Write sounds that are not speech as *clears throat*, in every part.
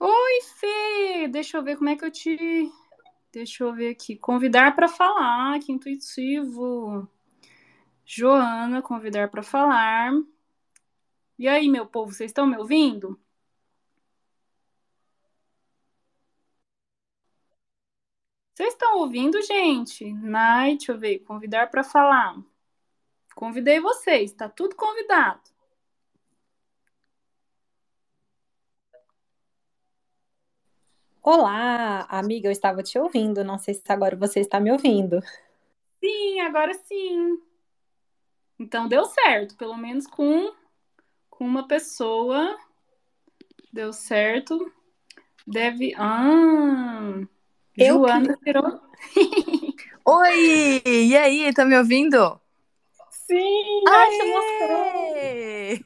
Oi, Fê! Deixa eu ver como é que eu te. Deixa eu ver aqui. Convidar para falar, que intuitivo. Joana, convidar para falar. E aí, meu povo, vocês estão me ouvindo? Vocês estão ouvindo, gente? Night, deixa eu ver. Convidar para falar. Convidei vocês, tá tudo convidado. Olá, amiga, eu estava te ouvindo. Não sei se agora você está me ouvindo. Sim, agora sim. Então deu certo, pelo menos com, com uma pessoa. Deu certo. Deve. Ah! Eu Joana virou. *laughs* Oi! E aí, tá me ouvindo? Sim! Ai, você mostrou!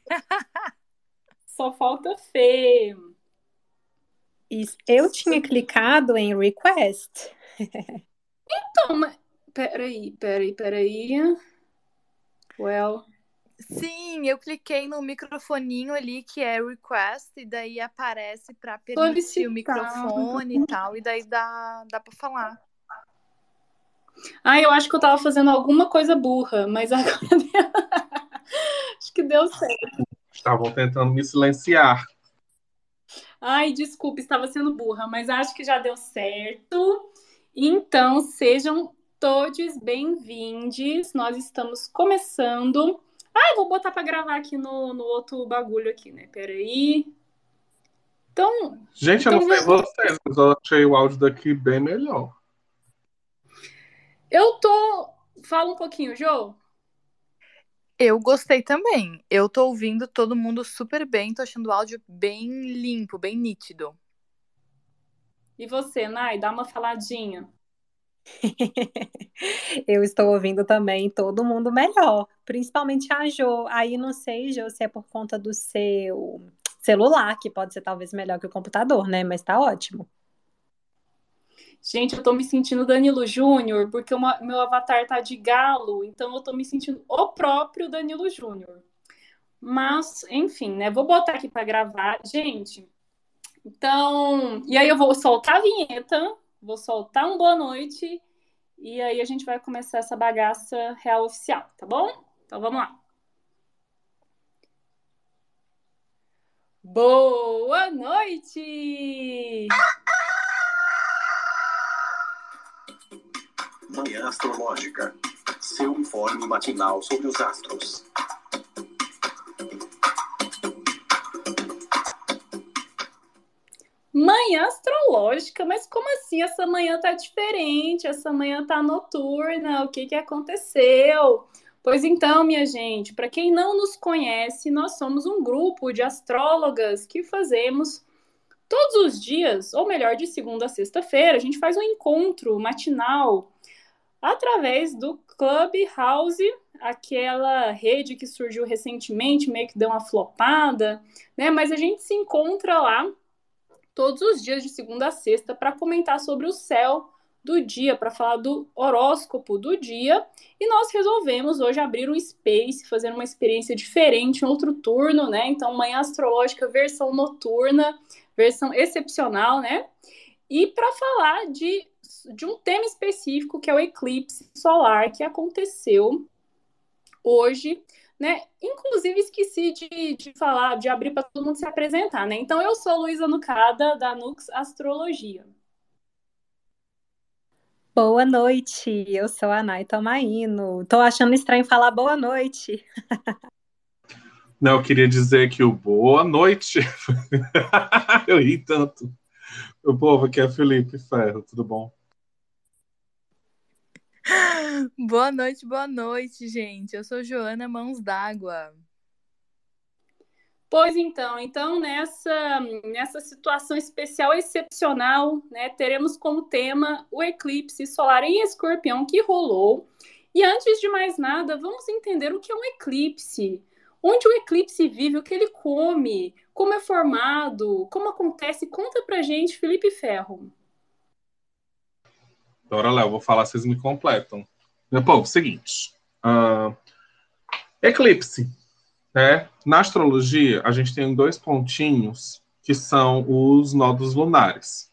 Só falta Fê. Isso. Eu tinha clicado em request. Então, mas... peraí, peraí, peraí. Well. Sim, eu cliquei no microfoninho ali que é request e daí aparece para permitir Solicitar. o microfone e tal, e daí dá, dá para falar. Ah, eu acho que eu tava fazendo alguma coisa burra, mas *laughs* agora acho que deu certo. Estavam tentando me silenciar. Ai, desculpa, estava sendo burra, mas acho que já deu certo. Então, sejam todos bem-vindos. Nós estamos começando. Ai, vou botar para gravar aqui no, no outro bagulho aqui, né? Peraí. Então. Gente, eu então não sei vocês, mas eu achei o áudio daqui bem melhor. Eu tô. Fala um pouquinho, Jô. Eu gostei também. Eu tô ouvindo todo mundo super bem, tô achando o áudio bem limpo, bem nítido. E você, Nai, dá uma faladinha. *laughs* Eu estou ouvindo também todo mundo melhor, principalmente a Jo. Aí não sei, Jo, se é por conta do seu celular, que pode ser talvez melhor que o computador, né? Mas tá ótimo. Gente, eu tô me sentindo Danilo Júnior, porque uma, meu avatar tá de galo, então eu tô me sentindo o próprio Danilo Júnior. Mas, enfim, né? Vou botar aqui para gravar. Gente, então. E aí eu vou soltar a vinheta, vou soltar um boa noite, e aí a gente vai começar essa bagaça real oficial, tá bom? Então vamos lá. Boa noite! Manhã Astrológica. Seu informe matinal sobre os astros. Manhã astrológica, mas como assim? Essa manhã tá diferente, essa manhã tá noturna, o que que aconteceu? Pois então, minha gente, para quem não nos conhece, nós somos um grupo de astrólogas que fazemos todos os dias, ou melhor, de segunda a sexta-feira, a gente faz um encontro matinal através do Clubhouse, aquela rede que surgiu recentemente, meio que deu uma flopada, né? Mas a gente se encontra lá todos os dias de segunda a sexta para comentar sobre o céu do dia, para falar do horóscopo do dia. E nós resolvemos hoje abrir um space, fazer uma experiência diferente, um outro turno, né? Então, manhã astrológica, versão noturna, versão excepcional, né? E para falar de, de um tema específico, que é o eclipse solar, que aconteceu hoje, né? Inclusive, esqueci de, de falar, de abrir para todo mundo se apresentar, né? Então, eu sou Luísa Nucada, da Nux Astrologia. Boa noite, eu sou a Nay Tomaino. Tô achando estranho falar boa noite. Não, eu queria dizer que o boa noite. *laughs* *laughs* eu ri tanto. O povo aqui é Felipe Ferro, tudo bom? *laughs* Boa noite, boa noite, gente. Eu sou Joana Mãos d'Água. Pois então, então nessa, nessa situação especial excepcional, né, teremos como tema o eclipse solar em escorpião que rolou. E antes de mais nada, vamos entender o que é um eclipse. Onde o eclipse vive, o que ele come, como é formado, como acontece. Conta pra gente, Felipe Ferro. Dora Léo, vou falar, vocês me completam. Meu povo, seguinte. Uh, eclipse. Né? Na astrologia, a gente tem dois pontinhos que são os nodos lunares.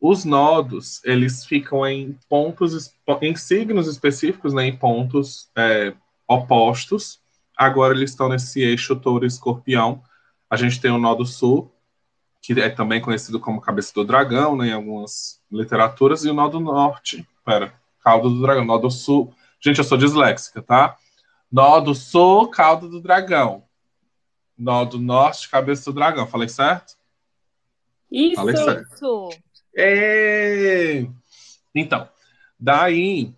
Os nodos, eles ficam em pontos, em signos específicos, né, em pontos é, opostos. Agora eles estão nesse eixo touro-escorpião. A gente tem o nó do sul, que é também conhecido como cabeça do dragão, né, em algumas literaturas, e o nó do norte, pera, cauda do dragão, nó do sul. Gente, eu sou disléxica, tá? Nó do sul, cauda do dragão. Nó do norte, cabeça do dragão. Falei certo? Isso. Falei certo. É... Então, daí,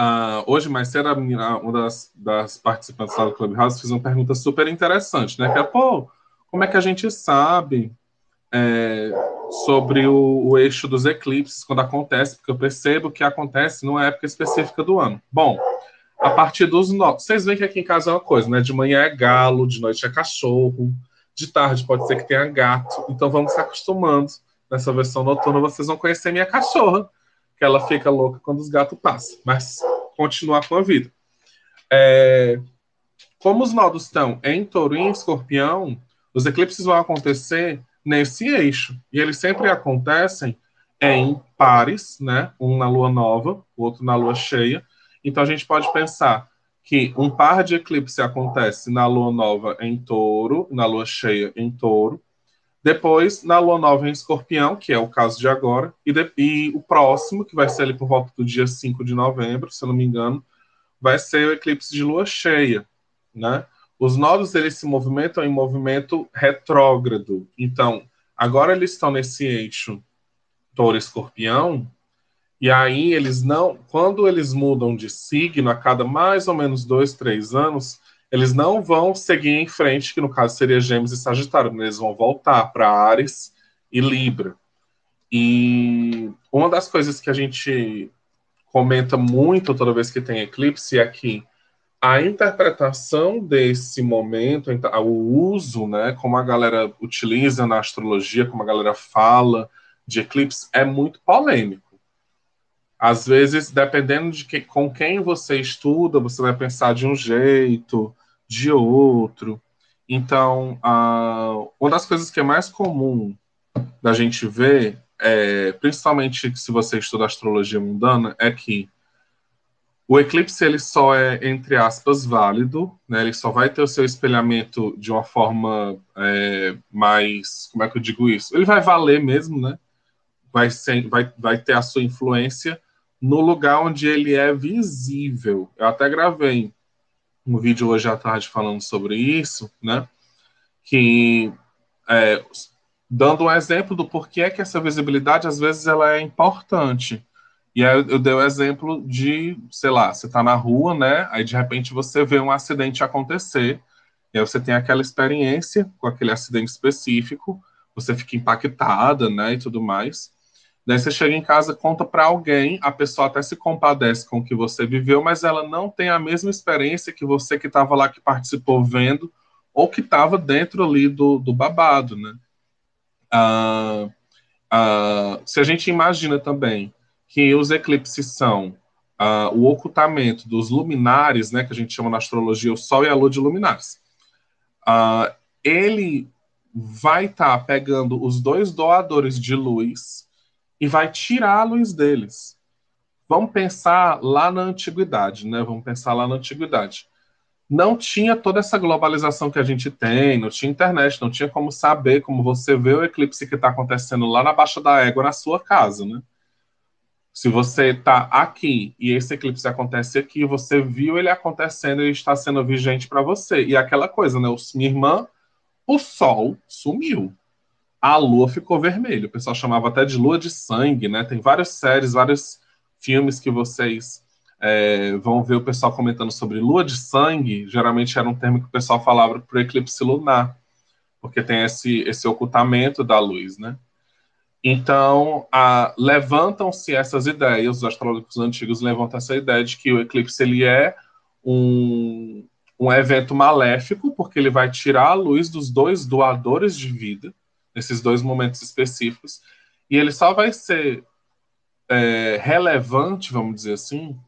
uh, hoje mais cedo, uma das, das participantes lá do Clubhouse fez uma pergunta super interessante, né? Que é, pô, como é que a gente sabe é, sobre o, o, eixo dos eclipses quando acontece? Porque eu percebo que acontece numa época específica do ano. Bom, a partir dos nove. Vocês veem que aqui em casa é uma coisa, né? De manhã é galo, de noite é cachorro, de tarde pode ser que tenha gato. Então vamos se acostumando nessa versão noturna, vocês vão conhecer minha cachorra, que ela fica louca quando os gatos passam, mas continuar com a vida. É, como os nodos estão em touro e em escorpião, os eclipses vão acontecer nesse eixo, e eles sempre acontecem em pares, né? Um na lua nova, o outro na lua cheia. Então a gente pode pensar que um par de eclipse acontece na lua nova em touro, na lua cheia em touro, depois, na lua nova em escorpião, que é o caso de agora, e, de, e, o próximo, que vai ser ali por volta do dia 5 de novembro, se eu não me engano, vai ser o eclipse de lua cheia, né? Os nodos, eles se movimentam em movimento retrógrado. Então, agora eles estão nesse eixo touro-escorpião, e aí eles não... Quando eles mudam de signo a cada mais ou menos dois, três anos, eles não vão seguir em frente, que no caso seria Gêmeos e Sagitário, eles vão voltar para Ares e Libra. E uma das coisas que a gente comenta muito toda vez que tem eclipse é que a interpretação desse momento, o uso, né, como a galera utiliza na astrologia, como a galera fala de eclipse, é muito polêmico. Às vezes, dependendo de que, com quem você estuda, você vai pensar de um jeito, de outro. Então, uh, uma das coisas que é mais comum da gente ver, é, principalmente se você estuda astrologia mundana, é que o eclipse ele só é, entre aspas, válido, né? ele só vai ter o seu espelhamento de uma forma é, mais. Como é que eu digo isso? Ele vai valer mesmo, né? Vai, ser, vai, vai ter a sua influência no lugar onde ele é visível. Eu até gravei um vídeo hoje à tarde falando sobre isso, né? Que é, dando um exemplo do porquê que essa visibilidade às vezes ela é importante. E aí eu dei o exemplo de, sei lá, você está na rua, né? Aí de repente você vê um acidente acontecer, e aí você tem aquela experiência com aquele acidente específico, você fica impactada, né, e tudo mais. Daí você chega em casa, conta para alguém, a pessoa até se compadece com o que você viveu, mas ela não tem a mesma experiência que você que estava lá, que participou vendo, ou que estava dentro ali do, do babado, né? Ah, ah, se a gente imagina também que os eclipses são ah, o ocultamento dos luminares, né, que a gente chama na astrologia o Sol e a Lua de luminares, ah, ele vai estar tá pegando os dois doadores de luz e vai tirar a luz deles. Vamos pensar lá na antiguidade, né? Vamos pensar lá na antiguidade. Não tinha toda essa globalização que a gente tem, não tinha internet, não tinha como saber, como você vê o eclipse que está acontecendo lá na Baixa da Égua na sua casa, né? Se você está aqui e esse eclipse acontece aqui, você viu ele acontecendo e está sendo vigente para você. E aquela coisa, né? Minha irmã, o sol sumiu a lua ficou vermelha. O pessoal chamava até de lua de sangue, né? Tem várias séries, vários filmes que vocês é, vão ver o pessoal comentando sobre lua de sangue. Geralmente era um termo que o pessoal falava para o eclipse lunar, porque tem esse, esse ocultamento da luz, né? Então, levantam-se essas ideias, os astrólogos antigos levantam essa ideia de que o eclipse ele é um, um evento maléfico, porque ele vai tirar a luz dos dois doadores de vida, nesses dois momentos específicos, e ele só vai ser é, relevante, vamos dizer assim,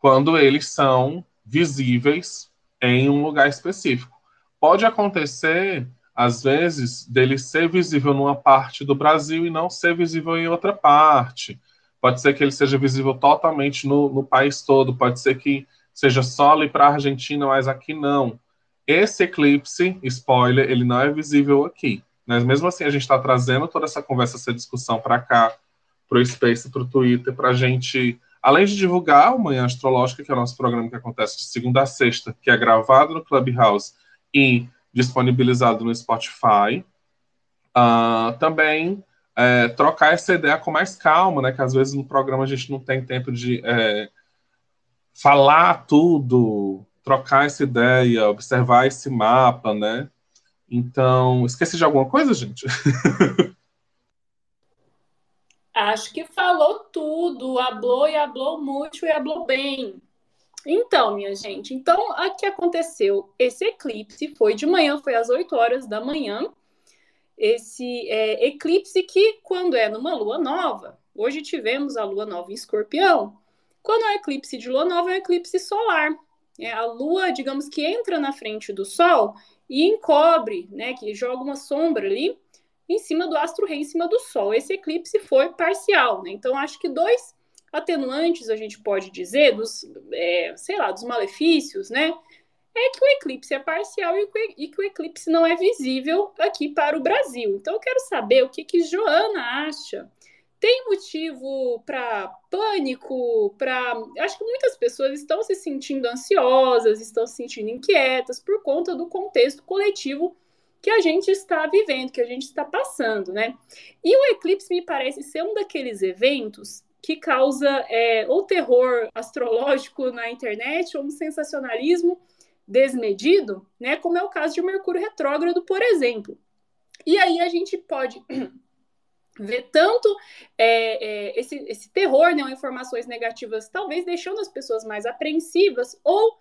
quando eles são visíveis em um lugar específico. Pode acontecer às vezes, dele ser visível numa parte do Brasil e não ser visível em outra parte. Pode ser que ele seja visível totalmente no, no país todo, pode ser que seja só ali para a Argentina, mas aqui não. Esse eclipse, spoiler, ele não é visível aqui. Mas mesmo assim, a gente está trazendo toda essa conversa, essa discussão para cá, para o Space, para o Twitter, para a gente, além de divulgar o Manhã Astrológica, que é o nosso programa que acontece de segunda a sexta, que é gravado no Clubhouse e disponibilizado no Spotify, uh, também é, trocar essa ideia com mais calma, né? Que às vezes no programa a gente não tem tempo de é, falar tudo, trocar essa ideia, observar esse mapa, né? Então, esqueci de alguma coisa, gente? *laughs* Acho que falou tudo, hablou e hablou muito e hablou bem. Então, minha gente, então aqui aconteceu esse eclipse, foi de manhã, foi às 8 horas da manhã. Esse é, eclipse que, quando é numa lua nova, hoje tivemos a lua nova em escorpião. Quando é um eclipse de lua nova, é um eclipse solar. É a lua, digamos que entra na frente do sol e encobre, né, que joga uma sombra ali em cima do astro rei, em cima do Sol. Esse eclipse foi parcial, né? Então, acho que dois atenuantes, a gente pode dizer, dos, é, sei lá, dos malefícios, né? É que o eclipse é parcial e, que o eclipse não é visível aqui para o Brasil. Então, eu quero saber o que, que Joana acha. Tem motivo para pânico, para. Acho que muitas pessoas estão se sentindo ansiosas, estão se sentindo inquietas por conta do contexto coletivo que a gente está vivendo, que a gente está passando, né? E o eclipse me parece ser um daqueles eventos que causa é, ou terror astrológico na internet ou um sensacionalismo desmedido, né? Como é o caso de Mercúrio retrógrado, por exemplo. E aí a gente pode *clears throat* ver tanto é, é, esse, esse terror, né, informações negativas, talvez deixando as pessoas mais apreensivas, ou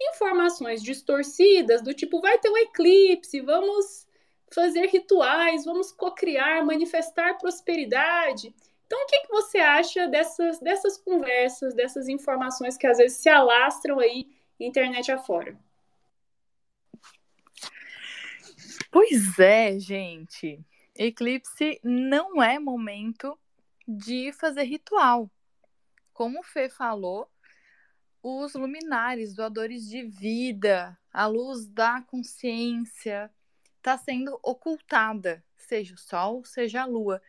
informações distorcidas, do tipo, vai ter um eclipse, vamos fazer rituais, vamos cocriar, manifestar prosperidade. Então, o que, que você acha dessas, dessas conversas, dessas informações que às vezes se alastram aí internet afora? Pois é, gente. Eclipse não é momento de fazer ritual. Como o Fê falou, os luminares, doadores de vida, a luz da consciência, está sendo ocultada, seja o Sol, seja a Lua.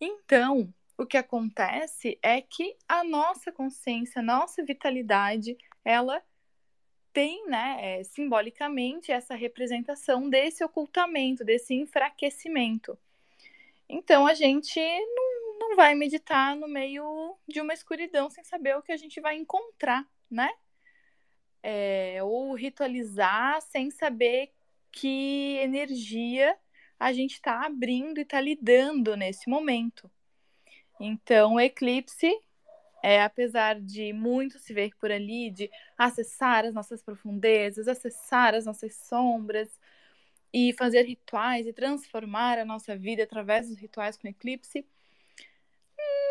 Então, o que acontece é que a nossa consciência, a nossa vitalidade, ela tem, né, é, simbolicamente, essa representação desse ocultamento, desse enfraquecimento. Então, a gente não, não vai meditar no meio de uma escuridão sem saber o que a gente vai encontrar né? É, ou ritualizar sem saber que energia a gente está abrindo e está lidando nesse momento. Então, o eclipse é, apesar de muito se ver por ali, de acessar as nossas profundezas, acessar as nossas sombras e fazer rituais e transformar a nossa vida através dos rituais com eclipse,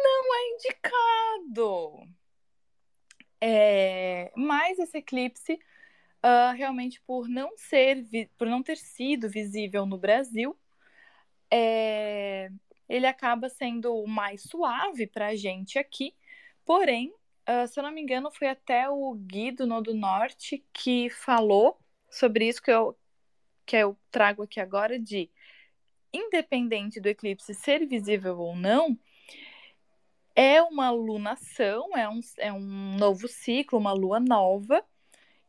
não é indicado. É, mas esse eclipse, uh, realmente por não ser, por não ter sido visível no Brasil, é, ele acaba sendo mais suave para a gente aqui. Porém, uh, se eu não me engano, foi até o Gui do Norte que falou sobre isso que eu, que eu trago aqui agora de independente do eclipse ser visível ou não, é uma lunação, é um, é um novo ciclo, uma lua nova,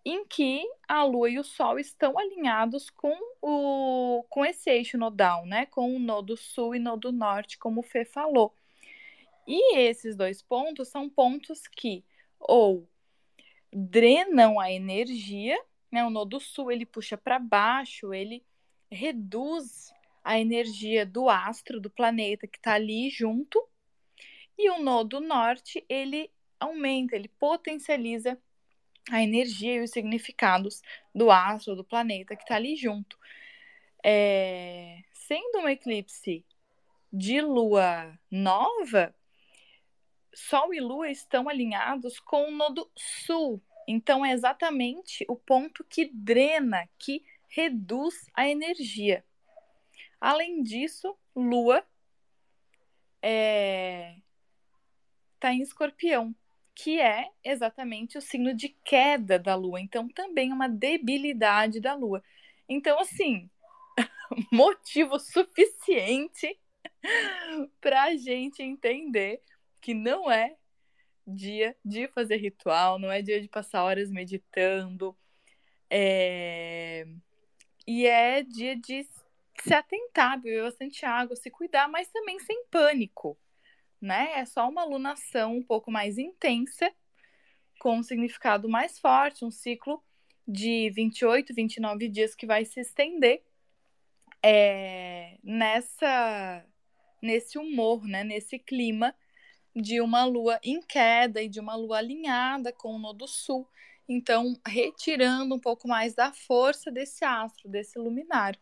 em que a lua e o sol estão alinhados com o com esse eixo nodal, né? Com o nodo sul e nodo norte, como o Fê falou. E esses dois pontos são pontos que ou drenam a energia, né? O nodo sul ele puxa para baixo, ele reduz a energia do astro, do planeta que está ali junto, e o nodo norte, ele aumenta, ele potencializa a energia e os significados do astro, do planeta que está ali junto. É... Sendo um eclipse de lua nova, Sol e Lua estão alinhados com o nodo sul. Então, é exatamente o ponto que drena, que reduz a energia. Além disso, Lua é... tá em escorpião, que é exatamente o signo de queda da Lua. Então, também uma debilidade da Lua. Então, assim, *laughs* motivo suficiente *laughs* para a gente entender que não é dia de fazer ritual, não é dia de passar horas meditando, é... e é dia de se atentar, bastante água, se cuidar, mas também sem pânico, né? É só uma alunação um pouco mais intensa, com um significado mais forte, um ciclo de 28, 29 dias que vai se estender é, nessa nesse humor, né, nesse clima de uma lua em queda e de uma lua alinhada com o nodo sul. Então, retirando um pouco mais da força desse astro, desse luminar.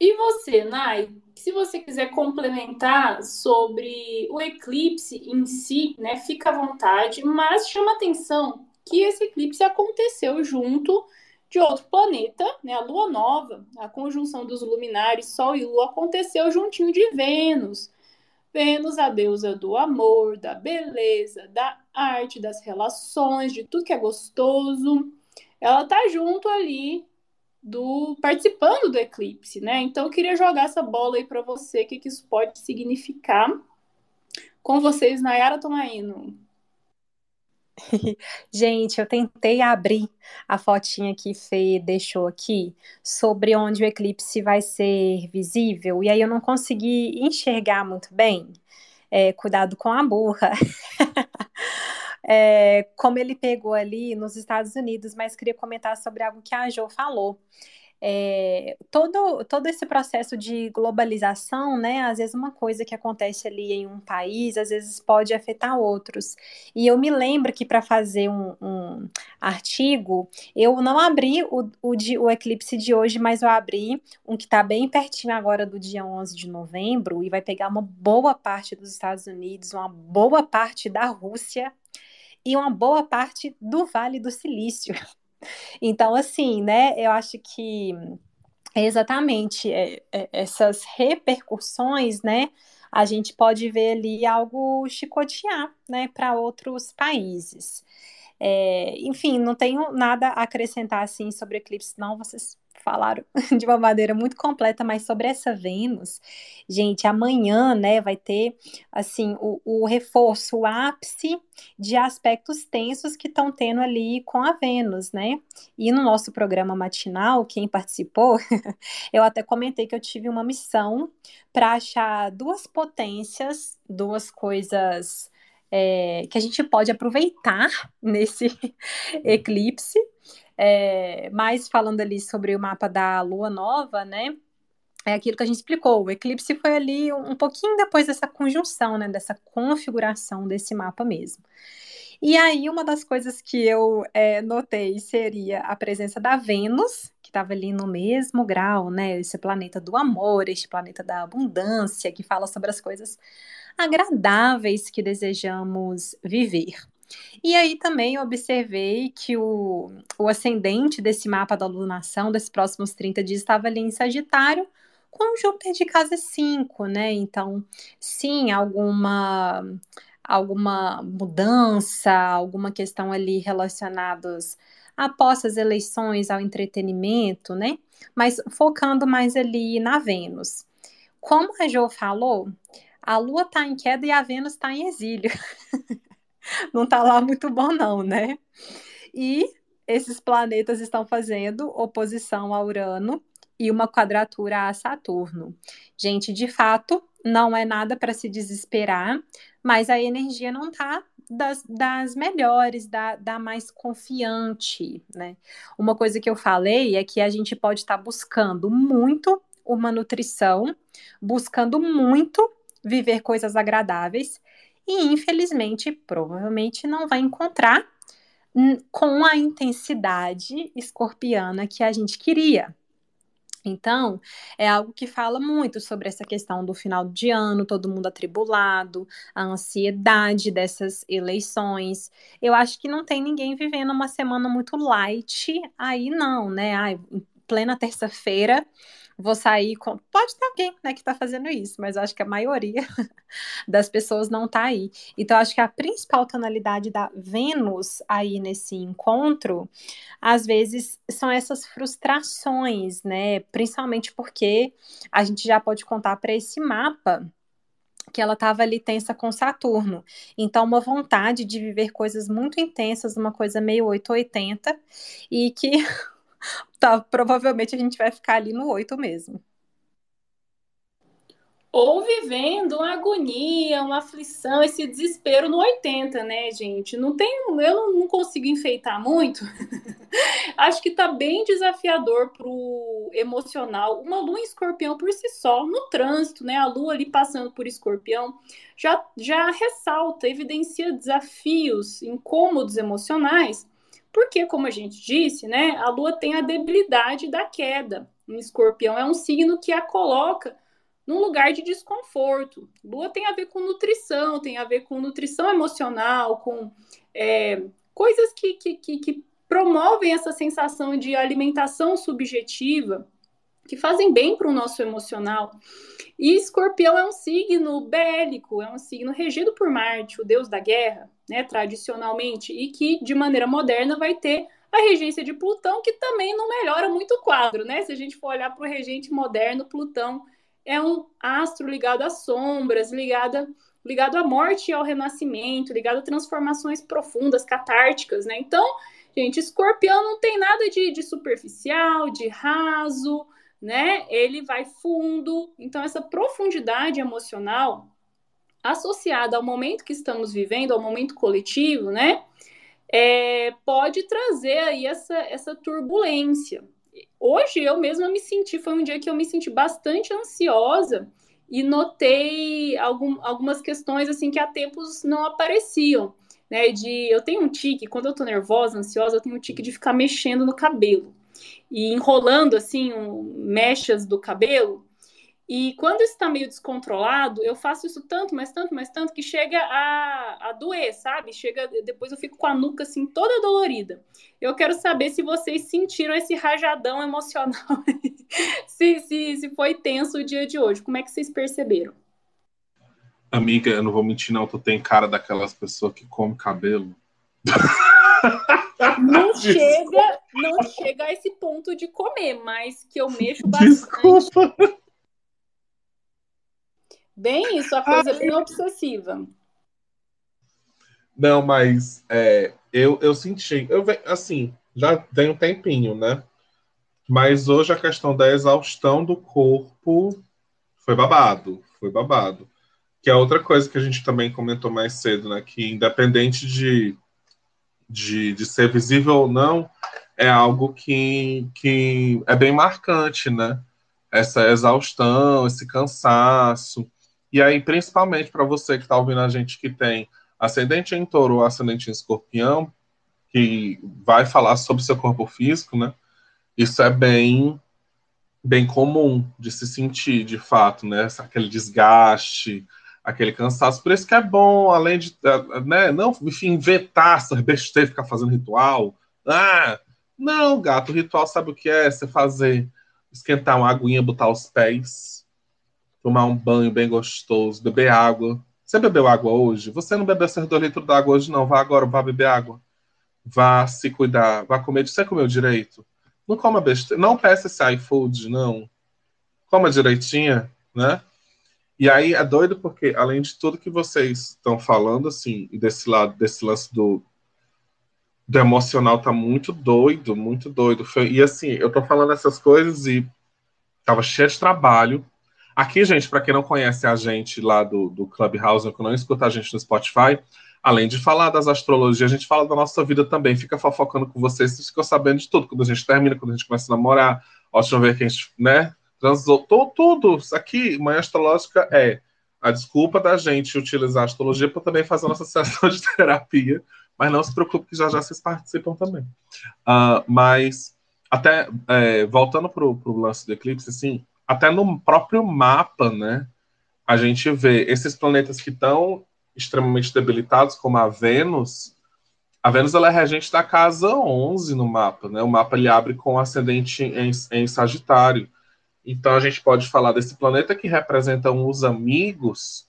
E você, Nai, se você quiser complementar sobre o eclipse em si, né, fica à vontade, mas chama atenção que esse eclipse aconteceu junto de outro planeta, né, a Lua nova, a conjunção dos luminares Sol e Lua aconteceu juntinho de Vênus. Vênus, a deusa do amor, da beleza, da arte, das relações, de tudo que é gostoso. Ela tá junto ali do participando do eclipse, né? Então eu queria jogar essa bola aí para você, o que, que isso pode significar com vocês, Nayara Tomaino. *laughs* Gente, eu tentei abrir a fotinha que Fê deixou aqui sobre onde o eclipse vai ser visível, e aí eu não consegui enxergar muito bem. É, cuidado com a burra. *laughs* é, como ele pegou ali nos Estados Unidos, mas queria comentar sobre algo que a Jo falou é, todo, todo esse processo de globalização, né? Às vezes uma coisa que acontece ali em um país, às vezes pode afetar outros. E eu me lembro que para fazer um, um, artigo, eu não abri o, o, o eclipse de hoje, mas eu abri um que está bem pertinho agora do dia 11 de novembro e vai pegar uma boa parte dos Estados Unidos, uma boa parte da Rússia e uma boa parte do Vale do Silício. *laughs* Então, assim, né, eu acho que exatamente é, é, essas repercussões, né, a gente pode ver ali algo chicotear, né, para outros países. É, enfim, não tenho nada a acrescentar assim sobre eclipse, não. Vocês falaram *laughs* de uma maneira muito completa, mas sobre essa Vênus, gente, amanhã, né, vai ter, assim, o, o reforço, o ápice de aspectos tensos que estão tendo ali com a Vênus, né? E no nosso programa matinal, quem participou, *laughs* eu até comentei que eu tive uma missão para achar duas potências, duas coisas é, que a gente pode aproveitar *laughs* nesse eclipse é, mas falando ali sobre o mapa da lua nova, né? É aquilo que a gente explicou. O eclipse foi ali um pouquinho depois dessa conjunção, né? Dessa configuração desse mapa mesmo. E aí, uma das coisas que eu é, notei seria a presença da Vênus, que estava ali no mesmo grau, né? Esse planeta do amor, este planeta da abundância, que fala sobre as coisas agradáveis que desejamos viver. E aí também observei que o, o ascendente desse mapa da lunação, desses próximos 30 dias, estava ali em Sagitário, com Júpiter de casa 5, né? Então, sim, alguma alguma mudança, alguma questão ali relacionados após as eleições ao entretenimento, né? Mas focando mais ali na Vênus. Como a Jo falou, a Lua está em queda e a Vênus está em exílio. *laughs* não tá lá muito bom, não, né? E esses planetas estão fazendo oposição a Urano e uma quadratura a Saturno. Gente, de fato, não é nada para se desesperar, mas a energia não tá das, das melhores, da, da mais confiante, né? Uma coisa que eu falei é que a gente pode estar tá buscando muito uma nutrição, buscando muito viver coisas agradáveis e infelizmente, provavelmente não vai encontrar com a intensidade escorpiana que a gente queria. Então, é algo que fala muito sobre essa questão do final de ano, todo mundo atribulado, a ansiedade dessas eleições. Eu acho que não tem ninguém vivendo uma semana muito light aí, não, né? Ai, plena terça-feira, vou sair com. Pode ter alguém, né, que está fazendo isso, mas acho que a maioria *laughs* das pessoas não está aí. Então, acho que a principal tonalidade da Vênus aí nesse encontro, às vezes, são essas frustrações, né? Principalmente porque a gente já pode contar para esse mapa que ela estava ali tensa com Saturno. Então, uma vontade de viver coisas muito intensas, uma coisa meio 880, e que *laughs* tá, provavelmente a gente vai ficar ali no 8 mesmo. Ou vivendo uma agonia, uma aflição, esse desespero no 80, né, gente? Não tem, eu não consigo enfeitar muito. *laughs* Acho que tá bem desafiador pro emocional. Uma lua em escorpião por si só, no trânsito, né? A lua ali passando por escorpião, já, já ressalta, evidencia desafios, incômodos emocionais porque, como a gente disse, né, a Lua tem a debilidade da queda. Um escorpião é um signo que a coloca num lugar de desconforto. Lua tem a ver com nutrição, tem a ver com nutrição emocional, com é, coisas que, que, que, que promovem essa sensação de alimentação subjetiva, que fazem bem para o nosso emocional. E escorpião é um signo bélico, é um signo regido por Marte, o deus da guerra né, tradicionalmente, e que de maneira moderna vai ter a regência de Plutão, que também não melhora muito o quadro, né? Se a gente for olhar para o regente moderno, Plutão é um astro ligado às sombras, ligado, ligado à morte e ao renascimento, ligado a transformações profundas, catárticas, né? Então, gente, escorpião não tem nada de, de superficial, de raso, né? Ele vai fundo. Então, essa profundidade emocional associada ao momento que estamos vivendo, ao momento coletivo, né? É, pode trazer aí essa, essa turbulência. Hoje eu mesma me senti, foi um dia que eu me senti bastante ansiosa e notei algum, algumas questões assim que há tempos não apareciam, né? De eu tenho um tique, quando eu tô nervosa, ansiosa, eu tenho um tique de ficar mexendo no cabelo e enrolando assim um, mechas do cabelo e quando está meio descontrolado, eu faço isso tanto, mas tanto, mas tanto, que chega a, a doer, sabe? Chega, depois eu fico com a nuca assim toda dolorida. Eu quero saber se vocês sentiram esse rajadão *laughs* emocional, se, se, se foi tenso o dia de hoje. Como é que vocês perceberam? Amiga, eu não vou mentir, não. Tu tem cara daquelas pessoas que come cabelo. Não *laughs* chega, não chega a esse ponto de comer, mas que eu mexo bastante. Desculpa. Bem isso, a coisa bem obsessiva. Não, mas é, eu, eu senti, eu assim, já tem um tempinho, né? Mas hoje a questão da exaustão do corpo foi babado, foi babado. Que é outra coisa que a gente também comentou mais cedo, né? Que independente de, de, de ser visível ou não, é algo que, que é bem marcante, né? Essa exaustão, esse cansaço. E aí, principalmente para você que está ouvindo a gente que tem ascendente em touro ou ascendente em escorpião, que vai falar sobre seu corpo físico, né? Isso é bem bem comum de se sentir, de fato, né? Aquele desgaste, aquele cansaço. Por isso que é bom, além de, eh, né? Não, enfim, vetar essa besteira, ficar fazendo ritual. Ah, não, gato, ritual sabe o que é? Você fazer, esquentar uma aguinha, botar os pés, tomar um banho bem gostoso, beber água. Você bebeu água hoje? Você não bebeu seus dois litros d'água hoje, não. Vá agora, vá beber água. Vá se cuidar, vá comer. Você comeu direito? Não coma besteira. Não peça esse iFood, não. Coma direitinha, né? E aí é doido porque, além de tudo que vocês estão falando, assim, desse lado, desse lance do, do emocional tá muito doido, muito doido. E assim, eu tô falando essas coisas e tava cheio de trabalho, Aqui, gente, para quem não conhece a gente lá do, do Clubhouse, que não escuta a gente no Spotify, além de falar das astrologias, a gente fala da nossa vida também, fica fofocando com vocês, vocês ficam sabendo de tudo, quando a gente termina, quando a gente começa a namorar, ó, deixa eu ver quem, né, transou, tudo, aqui, Manhã Astrológica é a desculpa da gente utilizar a astrologia para também fazer a nossa *laughs* sessão de terapia, mas não se preocupe que já já vocês participam também. Uh, mas, até, é, voltando para o lance do eclipse, assim, até no próprio mapa, né? A gente vê esses planetas que estão extremamente debilitados, como a Vênus, a Vênus ela é regente da casa 11 no mapa, né? O mapa ele abre com ascendente em, em Sagitário. Então a gente pode falar desse planeta que representa os amigos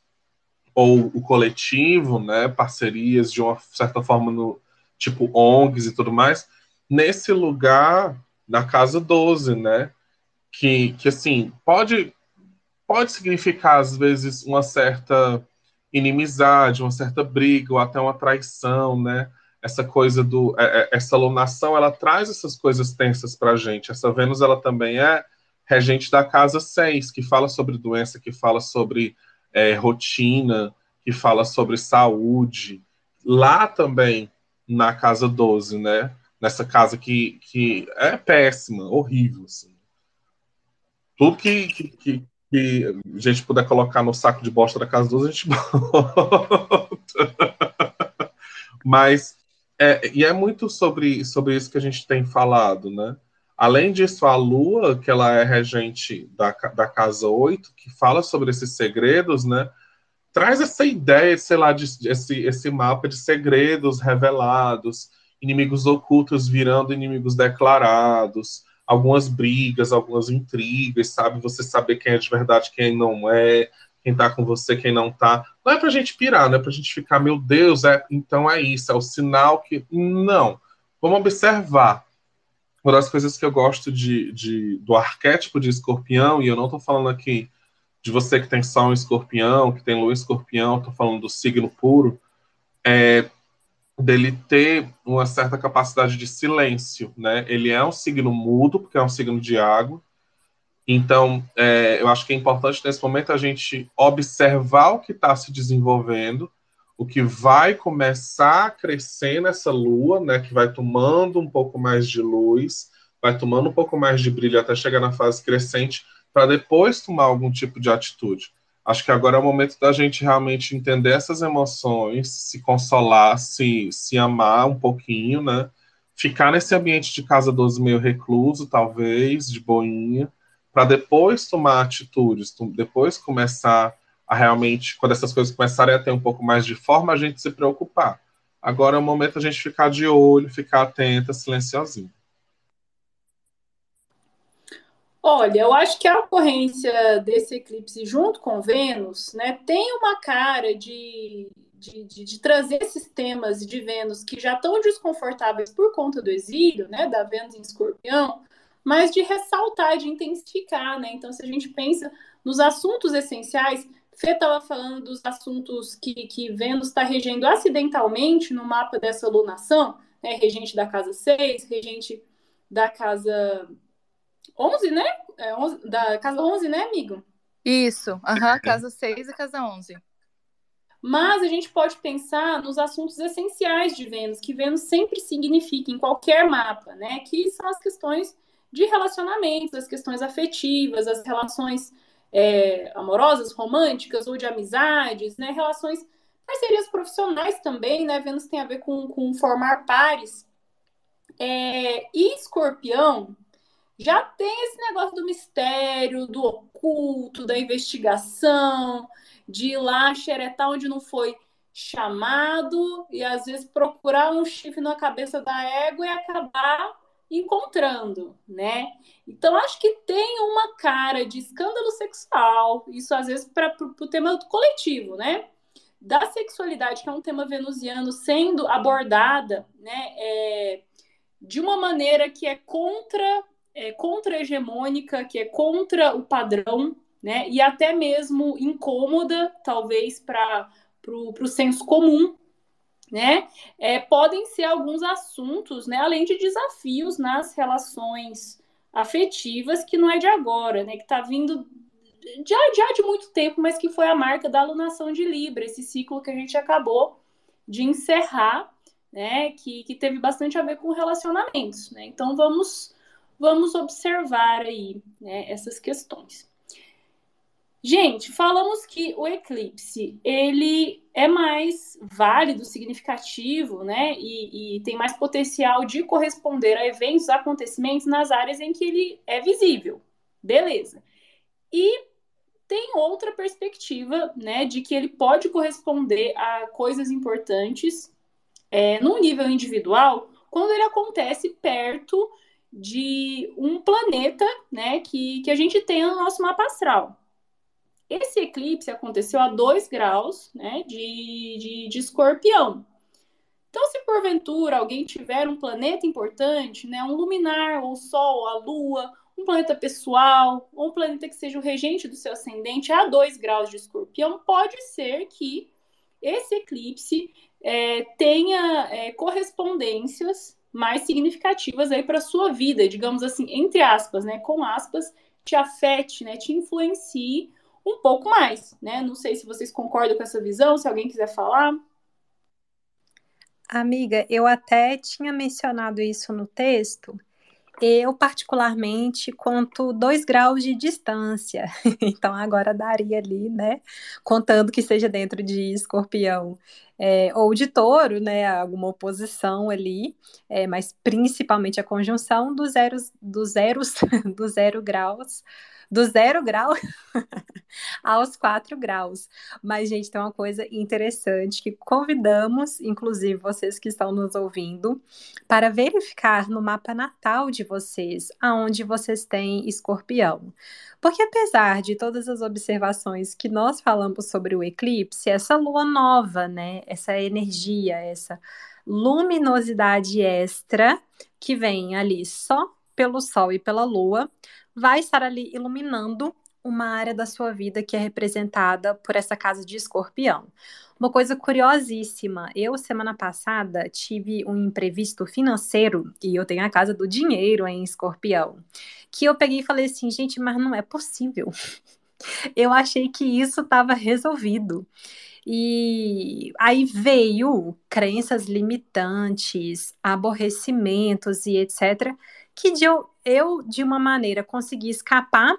ou o coletivo, né? Parcerias de uma certa forma no tipo ONGs e tudo mais, nesse lugar da casa 12, né? Que, que assim, pode pode significar às vezes uma certa inimizade, uma certa briga ou até uma traição, né? Essa coisa do é, é, essa alunação, ela traz essas coisas tensas para a gente. Essa Vênus, ela também é regente da casa 6, que fala sobre doença, que fala sobre é, rotina, que fala sobre saúde. Lá também, na casa 12, né? Nessa casa que, que é péssima, horrível. Assim. Tudo que, que, que, que a gente puder colocar no saco de bosta da casa 12, a gente *laughs* bota. Mas, é, e é muito sobre, sobre isso que a gente tem falado, né? Além disso, a Lua, que ela é regente da, da casa 8, que fala sobre esses segredos, né? Traz essa ideia, sei lá, de, esse, esse mapa de segredos revelados, inimigos ocultos virando inimigos declarados, algumas brigas, algumas intrigas, sabe? Você saber quem é de verdade, quem não é, quem tá com você, quem não tá. Não é pra gente pirar, não é pra gente ficar, meu Deus, é, então é isso, é o sinal que. Não. Vamos observar. Uma das coisas que eu gosto de, de do arquétipo de escorpião, e eu não tô falando aqui de você que tem Sol em escorpião, que tem Lua escorpião, tô falando do signo puro, é dele ter uma certa capacidade de silêncio, né? Ele é um signo mudo, porque é um signo de água. Então, é, eu acho que é importante nesse momento a gente observar o que está se desenvolvendo, o que vai começar a crescer nessa lua, né? Que vai tomando um pouco mais de luz, vai tomando um pouco mais de brilho até chegar na fase crescente, para depois tomar algum tipo de atitude. Acho que agora é o momento da gente realmente entender essas emoções, se consolar, se, se amar um pouquinho, né? Ficar nesse ambiente de casa 12 meio recluso, talvez, de boinha, para depois tomar atitudes, depois começar a realmente, quando essas coisas começarem a ter um pouco mais de forma, a gente se preocupar. Agora é o momento a gente ficar de olho, ficar atenta, silenciosinho. Olha, eu acho que a ocorrência desse eclipse junto com Vênus, né, tem uma cara de, de, de, de trazer esses temas de Vênus que já estão desconfortáveis por conta do exílio, né, da Vênus em Escorpião, mas de ressaltar, de intensificar, né? Então, se a gente pensa nos assuntos essenciais, Fê estava falando dos assuntos que, que Vênus está regendo acidentalmente no mapa dessa lunação, né? Regente da casa 6, regente da casa 11, né? É, 11, da casa 11, né, amigo? Isso, uhum, casa 6 e casa 11. Mas a gente pode pensar nos assuntos essenciais de Vênus, que Vênus sempre significa em qualquer mapa, né? Que são as questões de relacionamentos, as questões afetivas, as relações é, amorosas, românticas ou de amizades, né? Relações, parcerias profissionais também, né? Vênus tem a ver com, com formar pares. É, e escorpião já tem esse negócio do mistério, do oculto, da investigação, de ir lá xeretar onde não foi chamado e às vezes procurar um chifre na cabeça da égua e acabar encontrando, né? Então acho que tem uma cara de escândalo sexual, isso às vezes para o tema coletivo, né? Da sexualidade, que é um tema venusiano, sendo abordada, né? É, de uma maneira que é contra é, contra-hegemônica, que é contra o padrão, né? E até mesmo incômoda, talvez, para o senso comum, né? É, podem ser alguns assuntos, né? Além de desafios nas relações afetivas, que não é de agora, né? Que está vindo já, já de muito tempo, mas que foi a marca da alunação de Libra, esse ciclo que a gente acabou de encerrar, né? Que, que teve bastante a ver com relacionamentos, né? Então vamos vamos observar aí né, essas questões. Gente, falamos que o eclipse ele é mais válido, significativo, né? E, e, tem mais potencial de corresponder a eventos, acontecimentos nas áreas em que ele é visível. Beleza. E tem outra perspectiva, né, de que ele pode corresponder a coisas importantes é, no nível individual quando ele acontece perto de um planeta né, que, que a gente tem no nosso mapa astral. Esse eclipse aconteceu a 2 graus né, de, de, de escorpião. Então, se porventura alguém tiver um planeta importante, né, um luminar, o Sol, a Lua, um planeta pessoal, ou um planeta que seja o regente do seu ascendente a 2 graus de escorpião, pode ser que esse eclipse é, tenha é, correspondências mais significativas aí para sua vida, digamos assim, entre aspas, né, com aspas, te afete, né, te influencie um pouco mais, né? Não sei se vocês concordam com essa visão, se alguém quiser falar. Amiga, eu até tinha mencionado isso no texto, eu, particularmente, conto dois graus de distância. *laughs* Então, agora daria ali, né? Contando que seja dentro de escorpião é, ou de touro, né? Alguma oposição ali, é, mas principalmente a conjunção dos zeros, dos zeros, *laughs* do zero graus do zero grau *laughs* aos quatro graus. Mas, gente, tem uma coisa interessante que convidamos, inclusive vocês que estão nos ouvindo, para verificar no mapa natal de vocês aonde vocês têm escorpião. Porque apesar de todas as observações que nós falamos sobre o eclipse, essa lua nova, né, essa energia, essa luminosidade extra que vem ali só pelo sol e pela lua, vai estar ali iluminando uma área da sua vida que é representada por essa casa de escorpião. Uma coisa curiosíssima, eu semana passada tive um imprevisto financeiro e eu tenho a casa do dinheiro em escorpião, que eu peguei e falei assim, gente, mas não é possível. *laughs* Eu achei que isso estava resolvido. E aí veio crenças limitantes, aborrecimentos e etc que de eu, eu, de uma maneira, consegui escapar,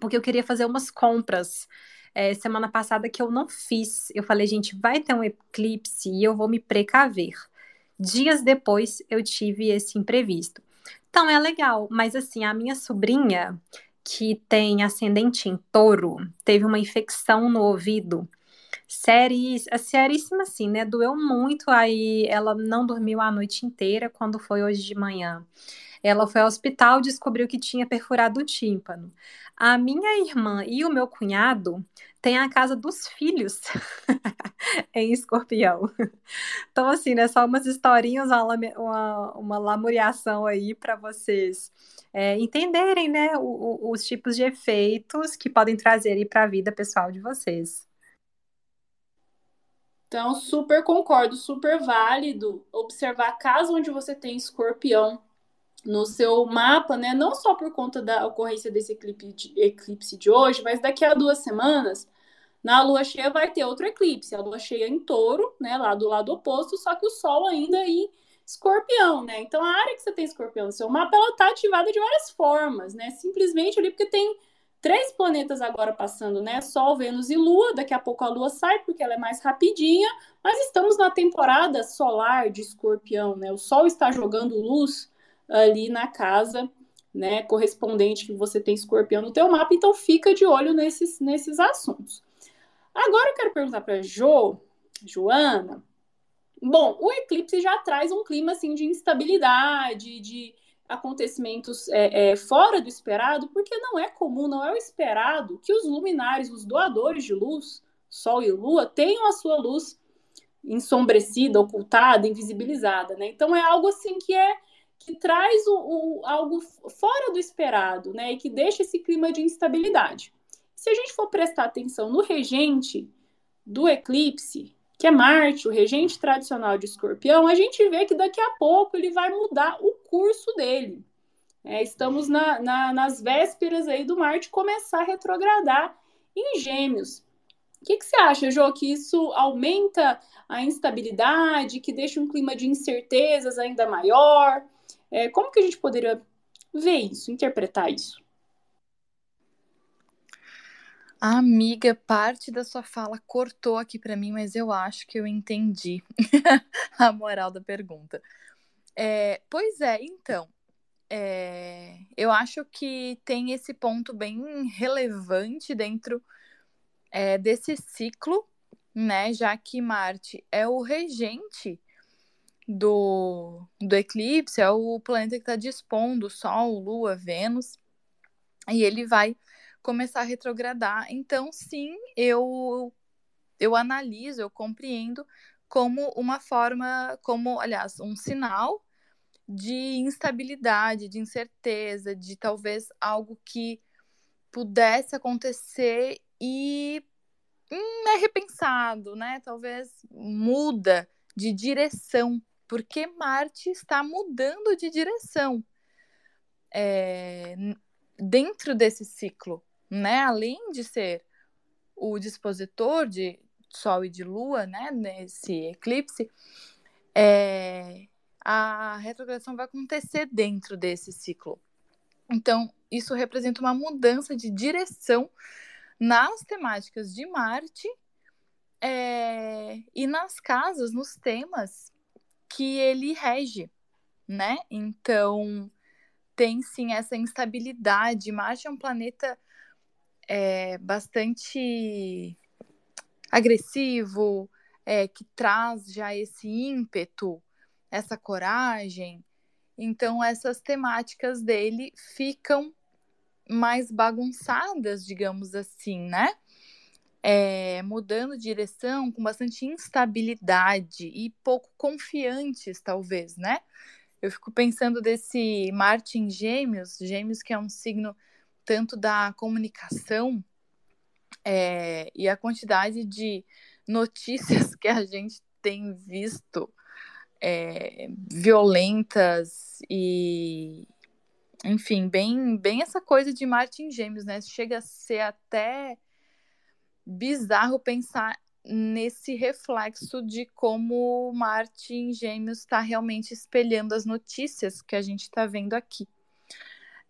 porque eu queria fazer umas compras é, semana passada que eu não fiz. Eu falei, gente, vai ter um eclipse e eu vou me precaver. Dias depois eu tive esse imprevisto. Então é legal, mas assim, a minha sobrinha, que tem ascendente em touro, teve uma infecção no ouvido. Séries, seríssima assim, né? Doeu muito, aí ela não dormiu a noite inteira quando foi hoje de manhã. Ela foi ao hospital e descobriu que tinha perfurado o tímpano. A minha irmã e o meu cunhado têm a casa dos filhos *laughs* em escorpião. Então, assim, né? Só umas historinhas, uma, uma, uma lamuriação aí para vocês é, entenderem, né? O, o, os tipos de efeitos que podem trazer para a vida pessoal de vocês. Então, super concordo, super válido observar a casa onde você tem escorpião no seu mapa, né? Não só por conta da ocorrência desse eclipse de, hoje, mas daqui a duas semanas, na lua cheia vai ter outro eclipse, a lua cheia em touro, né? Lá do lado oposto, só que o sol ainda em escorpião, né? Então a área que você tem escorpião no seu mapa, ela tá ativada de várias formas, né? Simplesmente ali porque tem três planetas agora passando, né? Sol, Vênus e Lua. Daqui a pouco a Lua sai porque ela é mais rapidinha, mas estamos na temporada solar de Escorpião, né? O Sol está jogando luz ali na casa, né, correspondente que você tem escorpião no teu mapa, então fica de olho nesses, nesses assuntos. Agora eu quero perguntar para Jo, Joana, bom, o eclipse já traz um clima assim de instabilidade, de acontecimentos é, é, fora do esperado, porque não é comum, não é o esperado que os luminares, os doadores de luz, Sol e Lua, tenham a sua luz ensombrecida, ocultada, invisibilizada, né? Então é algo assim que é que traz o, o, algo fora do esperado, né? E que deixa esse clima de instabilidade. Se a gente for prestar atenção no regente do eclipse, que é Marte, o regente tradicional de Escorpião, a gente vê que daqui a pouco ele vai mudar o curso dele. É, estamos na, na, nas vésperas aí do Marte começar a retrogradar em Gêmeos. O que, que você acha, Jô, que isso aumenta a instabilidade, que deixa um clima de incertezas ainda maior? É, como que a gente poderia ver isso, interpretar isso? Amiga, parte da sua fala cortou aqui para mim, mas eu acho que eu entendi *laughs* a moral da pergunta. É, pois é, então, é, eu acho que tem esse ponto bem relevante dentro é, desse ciclo, né? Já que Marte é o regente do, do eclipse é o planeta que está dispondo Sol, Lua, Vênus, e ele vai começar a retrogradar. Então, sim, eu eu analiso, eu compreendo como uma forma, como, aliás, um sinal de instabilidade, de incerteza, de talvez algo que pudesse acontecer e hum, é repensado, né? Talvez muda de direção, porque Marte está mudando de direção é, dentro desse ciclo, né? Além de ser o dispositor de Sol e de Lua, né? Nesse eclipse, é, a retrogradação vai acontecer dentro desse ciclo. Então, isso representa uma mudança de direção nas temáticas de Marte é, e nas casas, nos temas que ele rege, né? Então, tem sim essa instabilidade. Marte é um planeta é, bastante agressivo, é, que traz já esse ímpeto essa coragem. Então, essas temáticas dele ficam mais bagunçadas, digamos assim, né? É, mudando de direção com bastante instabilidade e pouco confiantes, talvez, né? Eu fico pensando desse Marte em Gêmeos, Gêmeos que é um signo tanto da comunicação é, e a quantidade de notícias *laughs* que a gente tem visto é, violentas e enfim, bem, bem essa coisa de Martin Gêmeos, né? Chega a ser até bizarro pensar nesse reflexo de como Martin Gêmeos está realmente espelhando as notícias que a gente está vendo aqui.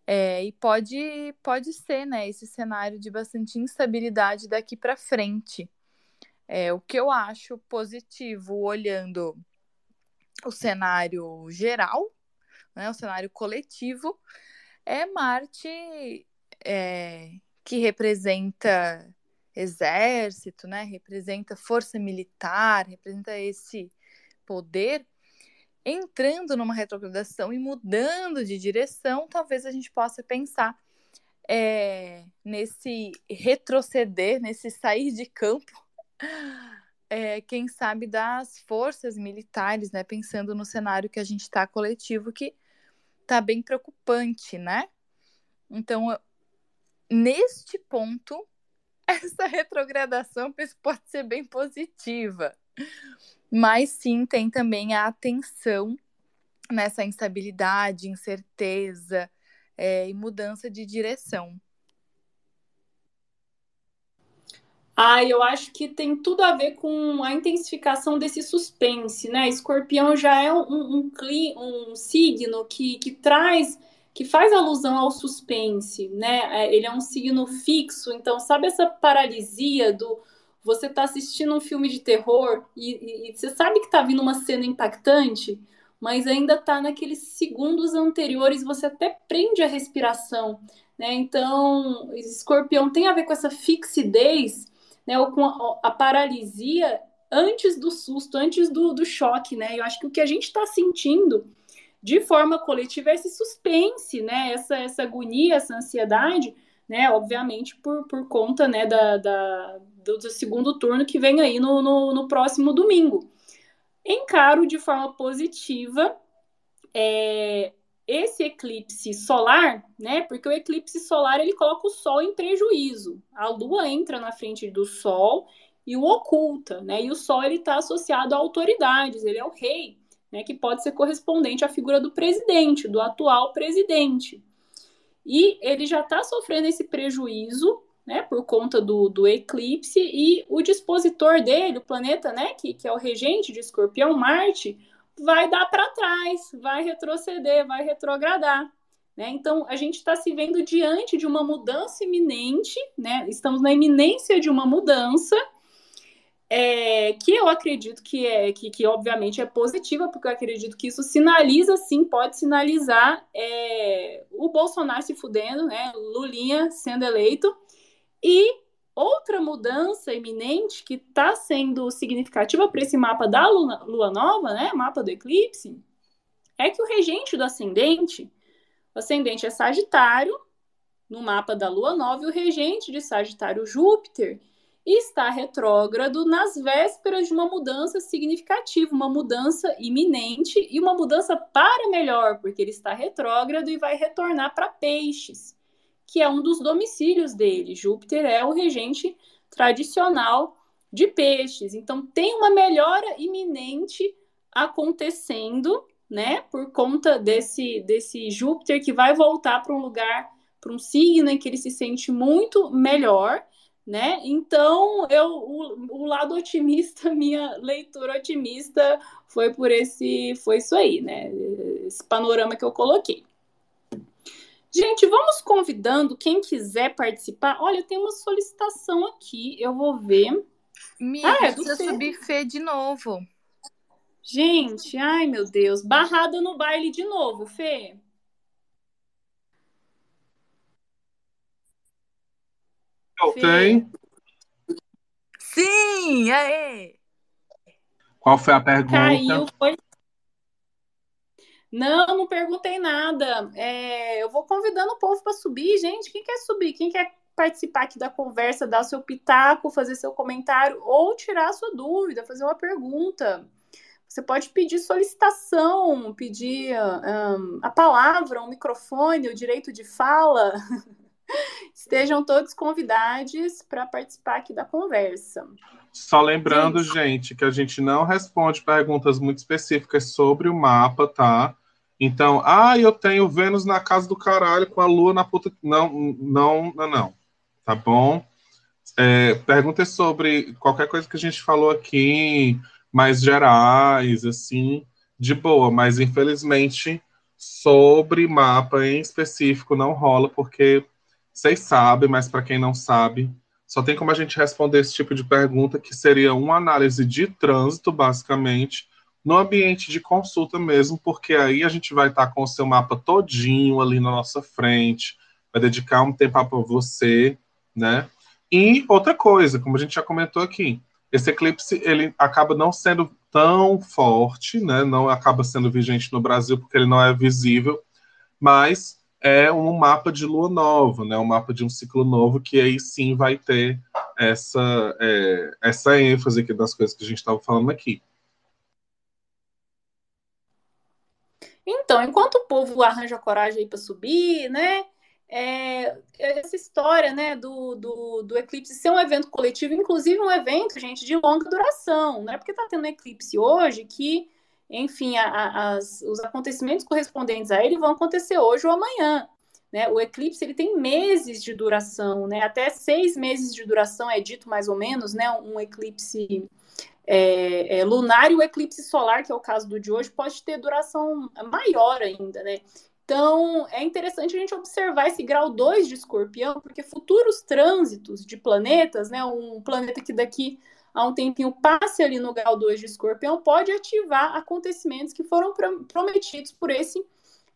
É, e pode, pode ser, né, esse cenário de bastante instabilidade daqui para frente. É, o que eu acho positivo olhando o cenário geral, né, o cenário coletivo, é Marte é, que representa exército, né, representa força militar, representa esse poder, entrando numa retrogradação e mudando de direção, talvez a gente possa pensar é, nesse retroceder, nesse sair de campo é, *laughs* quem sabe, das forças militares, né? Pensando no cenário que a gente está coletivo, que está bem preocupante, né? Então, neste ponto, essa retrogradação pode ser bem positiva. Mas sim, tem também a atenção nessa instabilidade, incerteza é, e mudança de direção. Ah, eu acho que tem tudo a ver com a intensificação desse suspense, né? Escorpião já é um, um, um, signo que, que traz, que faz alusão ao suspense, né? É, ele é um signo fixo, então sabe essa paralisia do você tá assistindo um filme de terror e, e, e você sabe que tá vindo uma cena impactante, mas ainda tá naqueles segundos anteriores, você até prende a respiração, né? Então, escorpião tem a ver com essa fixidez né, ou com a, a paralisia antes do susto, antes do, do choque, né? Eu acho que o que a gente está sentindo de forma coletiva esse suspense, né? Essa, essa agonia, essa ansiedade, né? Obviamente por, por conta né, da, da do, do, segundo turno que vem aí no, no, no próximo domingo. Encaro de forma positiva é, esse eclipse solar, né? Porque o eclipse solar ele coloca o Sol em prejuízo. A Lua entra na frente do Sol e o oculta, né? E o Sol ele está associado a autoridades, ele é o rei, né? Que pode ser correspondente à figura do presidente, do atual presidente. E ele já está sofrendo esse prejuízo, né? Por conta do, do eclipse e o dispositor dele, o planeta, né? Que, que é o regente de Escorpião, Marte vai dar para trás, vai retroceder, vai retrogradar. Né? Então, a gente está se vendo diante de uma mudança iminente, né? estamos na iminência de uma mudança, é, que eu acredito que é que, que, obviamente é positiva, porque eu acredito que isso sinaliza, sim, pode sinalizar é, o Bolsonaro se fudendo, né? Lulinha sendo eleito, e outra mudança iminente que está sendo significativa para esse mapa da lua, lua, nova, né, mapa do eclipse, é que o regente do ascendente, o ascendente é Sagitário, no mapa da lua nova, e o regente de Sagitário, Júpiter, está retrógrado nas vésperas de uma mudança significativa, uma mudança iminente e uma mudança para melhor, porque ele está retrógrado e vai retornar para Peixes que é um dos domicílios dele. Júpiter é o regente tradicional de peixes. Então tem uma melhora iminente acontecendo, né, por conta desse desse Júpiter que vai voltar para um lugar, para um signo em que ele se sente muito melhor, né? Então, eu o, o lado otimista, *laughs* minha leitura otimista foi por esse foi isso aí, né? Esse panorama que eu coloquei. Gente, vamos convidando quem quiser participar. Olha, tem uma solicitação aqui, eu vou ver. Miga, ah, é precisa subir Fê de novo. Gente, ai meu Deus, barrada no baile de novo, Fê. Ok. Sim, aê! Qual foi a pergunta? Caiu, foi não, não perguntei nada. É, eu vou convidando o povo para subir, gente. Quem quer subir? Quem quer participar aqui da conversa, dar seu pitaco, fazer seu comentário ou tirar a sua dúvida, fazer uma pergunta? Você pode pedir solicitação, pedir um, a palavra, um microfone, o direito de fala. *laughs* Estejam todos convidados para participar aqui da conversa. Só lembrando, gente. gente, que a gente não responde perguntas muito específicas sobre o mapa, tá? Então, ah, eu tenho Vênus na casa do caralho com a Lua na puta. Não, não, não, não. Tá bom? É, perguntas sobre qualquer coisa que a gente falou aqui, mais gerais, assim, de boa, mas infelizmente sobre mapa em específico não rola, porque vocês sabem, mas para quem não sabe, só tem como a gente responder esse tipo de pergunta, que seria uma análise de trânsito, basicamente, no ambiente de consulta mesmo, porque aí a gente vai estar com o seu mapa todinho ali na nossa frente, vai dedicar um tempo para você, né? E outra coisa, como a gente já comentou aqui, esse eclipse ele acaba não sendo tão forte, né? Não acaba sendo vigente no Brasil porque ele não é visível, mas é um mapa de lua nova, né? Um mapa de um ciclo novo que aí sim vai ter essa é, essa ênfase aqui das coisas que a gente estava falando aqui. Então, enquanto o povo arranja coragem para subir, né? É, essa história né, do, do, do, eclipse ser um evento coletivo, inclusive um evento, gente, de longa duração. Não é porque está tendo eclipse hoje que, enfim, a, a, as, os acontecimentos correspondentes a ele vão acontecer hoje ou amanhã. Né? O eclipse ele tem meses de duração, né? até seis meses de duração é dito mais ou menos, né? um eclipse é, é, lunar e o eclipse solar, que é o caso do de hoje, pode ter duração maior ainda, né? Então, é interessante a gente observar esse grau 2 de escorpião, porque futuros trânsitos de planetas, né, um planeta que daqui a um tempinho passe ali no grau 2 de escorpião, pode ativar acontecimentos que foram prometidos por esse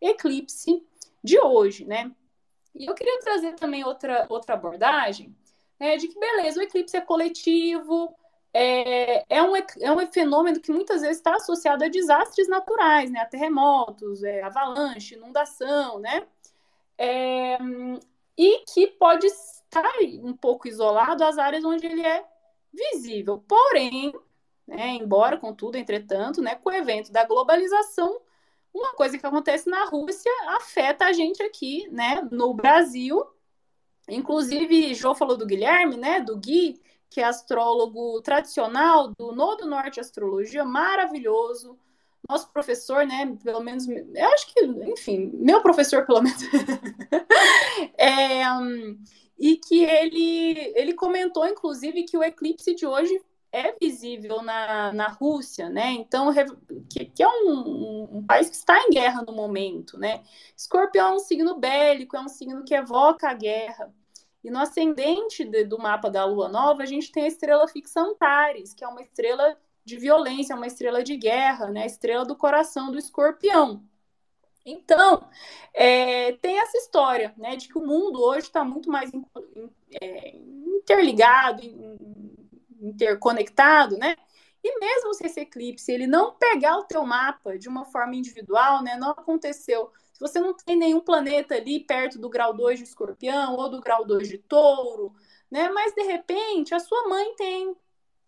eclipse de hoje, né? E eu queria trazer também outra, outra abordagem, né, de que, beleza, o eclipse é coletivo, é, é, um, é um fenômeno que muitas vezes está associado a desastres naturais, né? A terremotos, é, avalanche, inundação, né? É, e que pode estar um pouco isolado às áreas onde ele é visível. Porém, né, embora, contudo, entretanto, né, com o evento da globalização, uma coisa que acontece na Rússia afeta a gente aqui, né, no Brasil. Inclusive, Jô falou do Guilherme, né, do Gui, que é astrólogo tradicional do Nodo Norte Astrologia, maravilhoso. Nosso professor, né, pelo menos, eu acho que, enfim, meu professor, pelo menos, *laughs* é, um, e que ele, ele comentou, inclusive, que o eclipse de hoje é visível na, na Rússia, né? Então, que, que é um, um, país que está em guerra no momento, né? Escorpião é um signo bélico, é um signo que evoca a guerra. E no ascendente de, do mapa da lua nova, a gente tem a estrela fixa Antares, que é uma estrela de violência, uma estrela de guerra, né? A estrela do coração do escorpião. Então, é, tem essa história, né, de que o mundo hoje está muito mais in, in, é, interligado, in, interconectado, né? E mesmo se esse eclipse ele não pegar o teu mapa de uma forma individual, né, não aconteceu. Se você não tem nenhum planeta ali perto do grau 2 de escorpião ou do grau 2 de touro, né, mas de repente a sua mãe tem,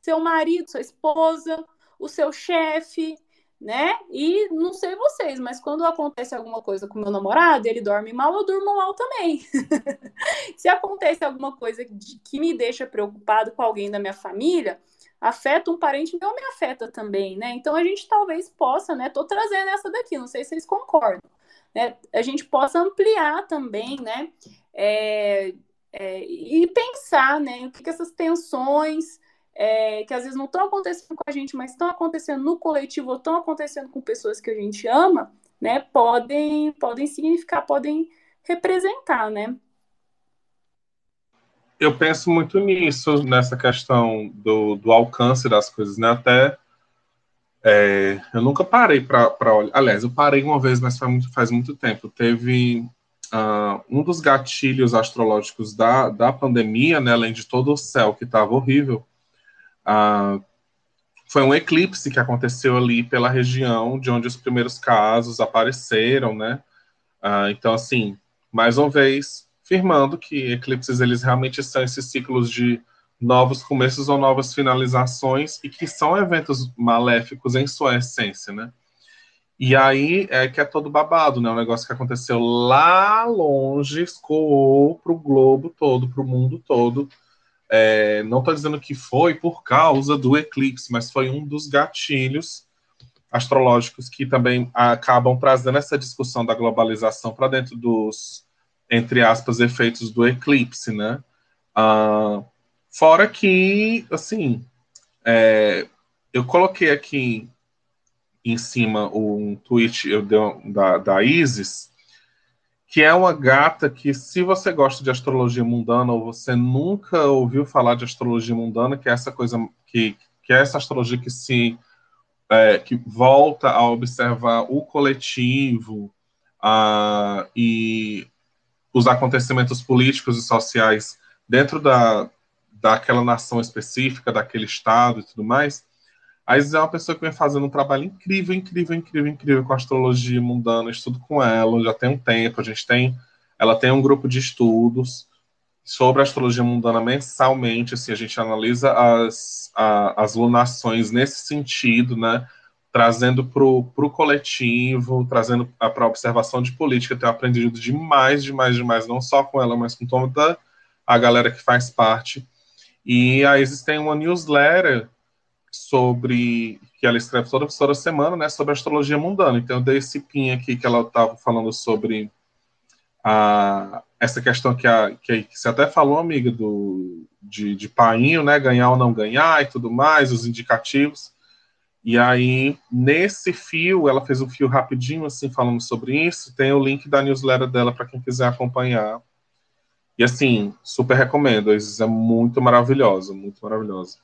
seu marido, sua esposa, o seu chefe, né? E não sei vocês, mas quando acontece alguma coisa com meu namorado, ele dorme mal, eu durmo mal também. *laughs* Se acontece alguma coisa que me deixa preocupado com alguém da minha família, afeta um parente meu, me afeta também, né? Então a gente talvez possa, né? Tô trazendo essa daqui, não sei se vocês concordam, né? A gente possa ampliar também, né? É, é, e pensar, né? O que, que essas tensões é, que às vezes não estão acontecendo com a gente, mas estão acontecendo no coletivo, ou estão acontecendo com pessoas que a gente ama, né? Podem, podem significar, podem representar, né? Eu penso muito nisso, nessa questão do, do alcance das coisas, né? Até é, eu nunca parei para olhar. Aliás, eu parei uma vez, mas faz muito, faz muito tempo. Teve uh, um dos gatilhos astrológicos da, da pandemia, né? Além de todo o céu que estava horrível, foi um eclipse que aconteceu ali pela região de onde os primeiros casos apareceram, né? Ah, então, assim, mais uma vez, firmando que eclipses eles realmente são esses ciclos de novos começos ou novas finalizações e que são eventos maléficos em sua essência, né? E aí é que é todo babado, né? Um negócio que aconteceu lá longe, escoou o globo todo, para o mundo todo, é, não estou dizendo que foi por causa do eclipse, mas foi um dos gatilhos astrológicos que também acabam trazendo essa discussão da globalização para dentro dos, entre aspas, efeitos do eclipse, né? Ah, fora que, assim, é, eu coloquei aqui em cima um tweet eu dei, da, da Isis, que é uma gata que, se você gosta de astrologia mundana ou você nunca ouviu falar de astrologia mundana, que é essa coisa que, que é essa astrologia que se é, que volta a observar o coletivo a, e os acontecimentos políticos e sociais dentro da, daquela nação específica, daquele estado e tudo mais, a Isis é uma pessoa que vem fazendo um trabalho incrível, incrível, incrível, incrível com astrologia mundana, estudo com ela, já tem um tempo, a gente tem, ela tem um grupo de estudos sobre astrologia mundana mensalmente, assim, a gente analisa as, a, as lunações nesse sentido, né, trazendo para o coletivo, trazendo para a observação de política, tenho aprendido demais, demais, demais, não só com ela, mas com toda a galera que faz parte, e a Isis tem uma newsletter sobre que ela escreve toda, toda semana, né, sobre astrologia mundana. Então eu dei esse pin aqui que ela estava falando sobre a, essa questão que, a, que, que você até falou, amiga, do, de, de painho, né, ganhar ou não ganhar e tudo mais, os indicativos. E aí, nesse fio, ela fez um fio rapidinho, assim, falando sobre isso. Tem o link da newsletter dela para quem quiser acompanhar. E assim, super recomendo. É muito maravilhosa, muito maravilhosa.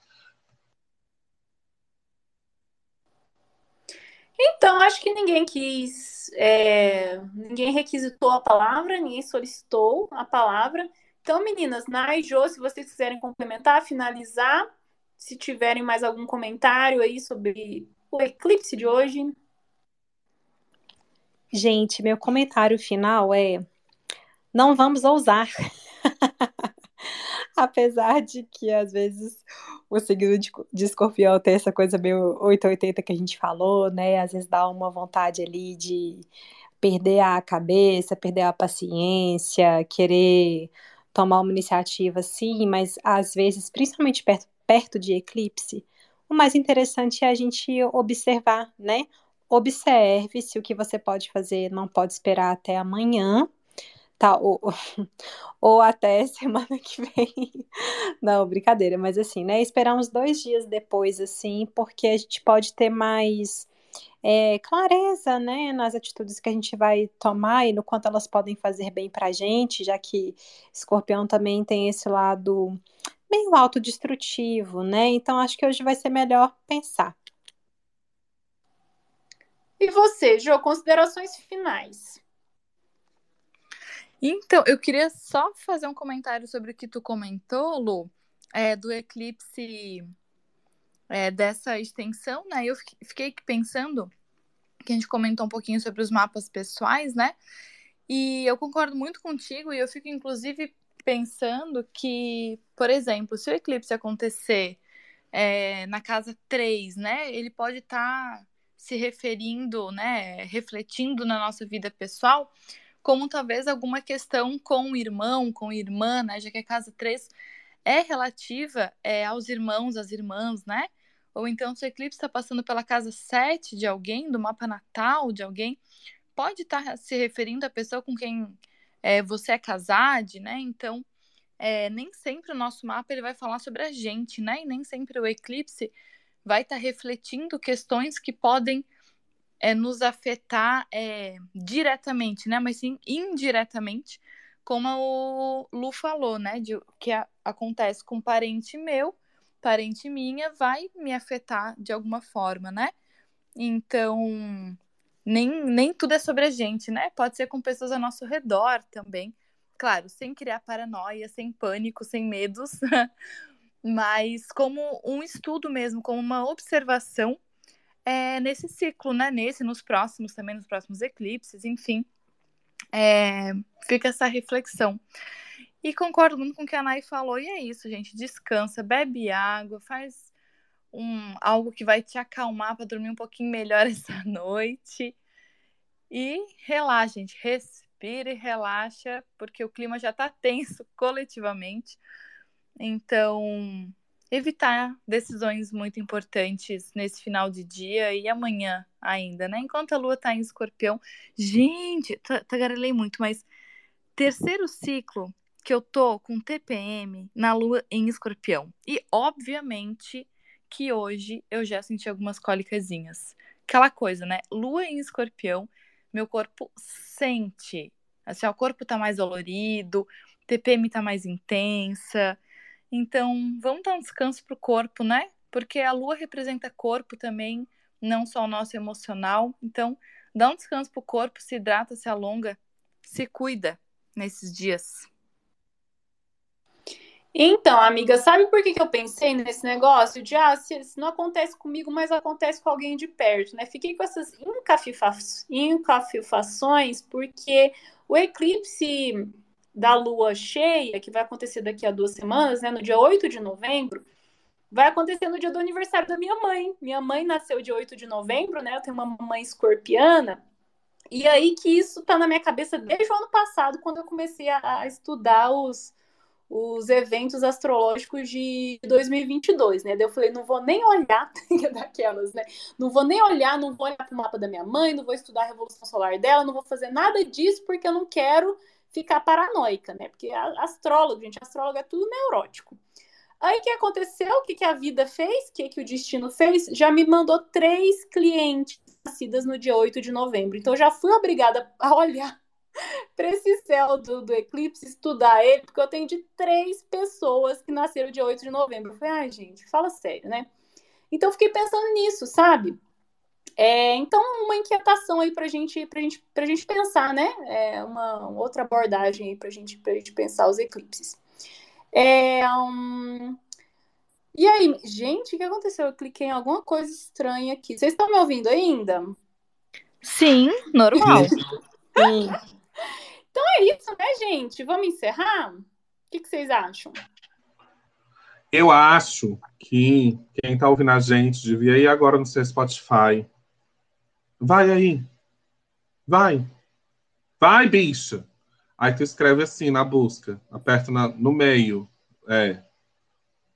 Então, acho que ninguém quis, é, ninguém requisitou a palavra, ninguém solicitou a palavra. Então, meninas, Nai Jô, se vocês quiserem complementar, finalizar, se tiverem mais algum comentário aí sobre o eclipse de hoje. Gente, meu comentário final é: não vamos ousar. Apesar de que às vezes o signo de, escorpião tem essa coisa meio 880 que a gente falou, né? Às vezes dá uma vontade ali de perder a cabeça, perder a paciência, querer tomar uma iniciativa sim, mas às vezes, principalmente perto, perto de eclipse, o mais interessante é a gente observar, né? Observe se o que você pode fazer não pode esperar até amanhã, tá, ou, *laughs* ou até *laughs* semana que vem. Não, brincadeira, mas assim, né? Esperar uns dois dias depois, assim, porque a gente pode ter mais é, clareza, né, nas atitudes que a gente vai tomar e no quanto elas podem fazer bem pra gente, já que escorpião também tem esse lado meio autodestrutivo, né? Então acho que hoje vai ser melhor pensar. E você, Jô, considerações finais. Então, eu queria só fazer um comentário sobre o que tu comentou, Lu, é, do eclipse é, dessa extensão, né? Eu fiquei pensando que a gente comentou um pouquinho sobre os mapas pessoais, né? E eu concordo muito contigo e eu fico inclusive pensando que, por exemplo, se o eclipse acontecer é, na casa 3, né? Ele pode estar tá se referindo, né? Refletindo na nossa vida pessoal, como talvez alguma questão com o irmão, com a irmã, né? Já que a casa 3 é relativa é, aos irmãos, às irmãs, né? Ou então, se o eclipse está passando pela casa 7 de alguém, do mapa natal de alguém, pode estar tá se referindo à pessoa com quem é, você é casado, né? Então, é, nem sempre o nosso mapa ele vai falar sobre a gente, né? E nem sempre o eclipse vai estar tá refletindo questões que podem é, nos afetar é, diretamente, né? Mas sim indiretamente, como o Lu falou, né? De, que a, acontece com parente meu parente minha vai me afetar de alguma forma, né? Então, nem, nem tudo é sobre a gente, né? Pode ser com pessoas ao nosso redor também. Claro, sem criar paranoia, sem pânico, sem medos, *laughs* mas como um estudo mesmo, como uma observação é, nesse ciclo, né? Nesse, nos próximos, também nos próximos eclipses, enfim. É, fica essa reflexão. E concordo muito com o que a Nai falou. E é isso, gente. Descansa, bebe água, faz um, algo que vai te acalmar para dormir um pouquinho melhor *laughs* essa noite. E relaxa, gente. Respira e relaxa, porque o clima já está tenso coletivamente. Então, evitar decisões muito importantes nesse final de dia e amanhã ainda, né? Enquanto a lua está em escorpião. Gente, tagarelei muito, mas terceiro ciclo que eu tô com TPM na lua em escorpião. E, obviamente, que hoje eu já senti algumas cólicasinhas. Aquela coisa, né? Lua em escorpião, meu corpo sente. Assim, o corpo tá mais dolorido, TPM tá mais intensa. Então, vamos dar um descanso pro corpo, né? Porque a lua representa corpo também, não só o nosso emocional. Então, dá um descanso pro corpo, se hidrata, se alonga, se cuida nesses dias. Então, amiga, sabe por que, que eu pensei nesse negócio de, ah, se, se não acontece comigo, mas acontece com alguém de perto, né? Fiquei com essas encafifações, porque o eclipse da lua cheia, que vai acontecer daqui a duas semanas, né, no dia 8 de novembro, vai acontecer no dia do aniversário da minha mãe. Minha mãe nasceu dia 8 de novembro, né? Eu tenho uma mãe escorpiana. E aí que isso tá na minha cabeça desde o ano passado, quando eu comecei a, estudar os os eventos astrológicos de 2022, né? Daí eu falei, não vou nem olhar *laughs* daquelas, né? Não vou nem olhar, não vou olhar para o mapa da minha mãe, não vou estudar a revolução solar dela, não vou fazer nada disso porque eu não quero ficar paranoica, né? Porque astrólogo, gente, astrólogo é tudo neurótico. Aí o que aconteceu? O que, que a vida fez? O que, que o destino fez? Já me mandou três clientes nascidas no dia 8 de novembro. Então já fui obrigada a olhar *laughs* para esse céu do, do, eclipse, estudar ele, porque eu tenho de três pessoas que nasceram dia 8 de novembro. Eu falei, ai, gente, fala sério, né? Então, fiquei pensando nisso, sabe? É, então, uma inquietação aí pra gente, pra gente, pra gente pensar, né? É uma outra abordagem aí pra gente, pra gente pensar os eclipses. É, um... E aí, gente, o que aconteceu? Eu cliquei em alguma coisa estranha aqui. Vocês estão me ouvindo ainda? Sim, normal. Sim. Então é isso, né, gente? Vamos encerrar? O que, que vocês acham? Eu acho que quem tá ouvindo a gente devia ir agora no seu Spotify. Vai aí. Vai. Vai, bicha. Aí tu escreve assim na busca. Aperta na, no meio. É.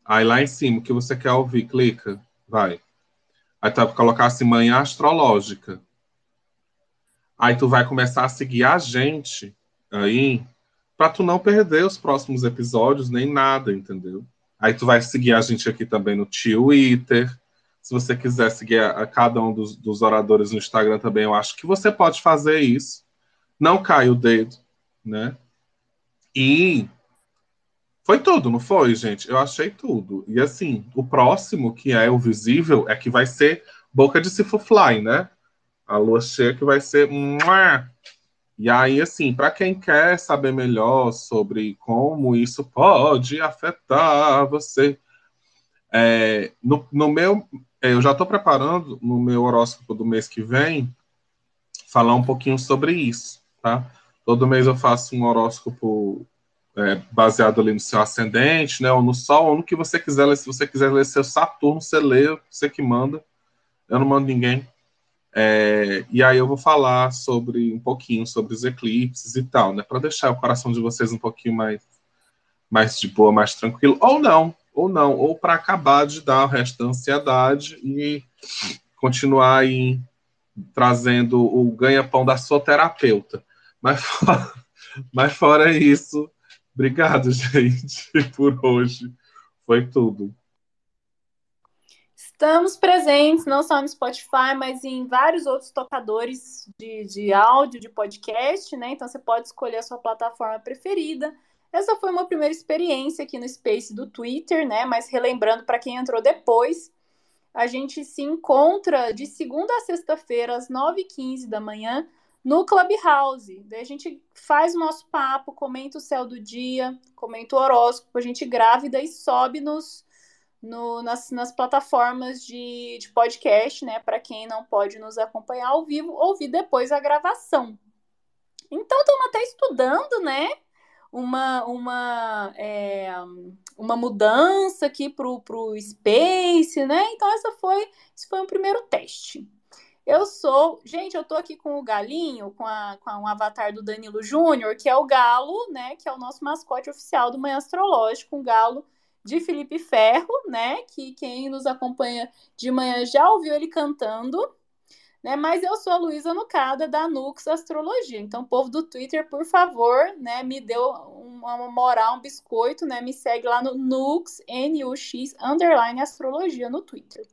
Aí lá em cima, o que você quer ouvir, clica. Vai. Aí tu vai colocar assim, manhã astrológica. Aí tu vai começar a seguir a gente aí para tu não perder os próximos episódios nem nada, entendeu? Aí tu vai seguir a gente aqui também no Twitter. Se você quiser seguir a, a cada um dos, dos, oradores no Instagram também, eu acho que você pode fazer isso. Não cai o dedo, né? E foi tudo, não foi, gente? Eu achei tudo. E assim, o próximo, que é o visível, é que vai ser Boca de Cifufly, né? A lua cheia que vai ser. E aí, assim, para quem quer saber melhor sobre como isso pode afetar você, é, no, no meu, eu já estou preparando no meu horóscopo do mês que vem falar um pouquinho sobre isso, tá? Todo mês eu faço um horóscopo é, baseado ali no seu ascendente, né? Ou no Sol, ou no que você quiser ler. Se você quiser ler seu Saturno, você lê, você que manda. Eu não mando ninguém. É, e aí eu vou falar sobre um pouquinho sobre os eclipses e tal, né? Para deixar o coração de vocês um pouquinho mais, mais de boa, mais tranquilo. Ou não, ou não, ou para acabar de dar o resto da ansiedade e continuar aí trazendo o ganha-pão da sua terapeuta. Mas fora, *laughs* mas fora isso, obrigado, *laughs* gente, por hoje. Foi tudo. Estamos presentes não só no Spotify, mas em vários outros tocadores de, de áudio, de podcast, né? Então você pode escolher a sua plataforma preferida. Essa foi uma primeira experiência aqui no Space do Twitter, né? Mas relembrando para quem entrou depois, a gente se encontra de segunda a sexta-feira, às 9h15 da manhã, no Clubhouse. Daí a gente faz o nosso papo, comenta o céu do dia, comenta o horóscopo, a gente grava e sobe nos, no, nas, nas plataformas de, de podcast, né? Para quem não pode nos acompanhar ao vivo, ouvir depois a gravação. Então, estamos até estudando, né? Uma, uma, é, uma mudança aqui para o Space, né? Então, essa foi, esse foi um primeiro teste. Eu sou. Gente, eu tô aqui com o galinho, com, a, com um avatar do Danilo Júnior, que é o galo, né? Que é o nosso mascote oficial do Manhã Astrológico, um galo de Felipe Ferro, né? Que quem nos acompanha de manhã já ouviu ele cantando. Né? Mas eu sou a Luísa Nucada, da Nux Astrologia. Então, povo do Twitter, por favor, né, me deu uma moral, um biscoito, né? Me segue lá no Nux, N-U-X, underline Astrologia no Twitter.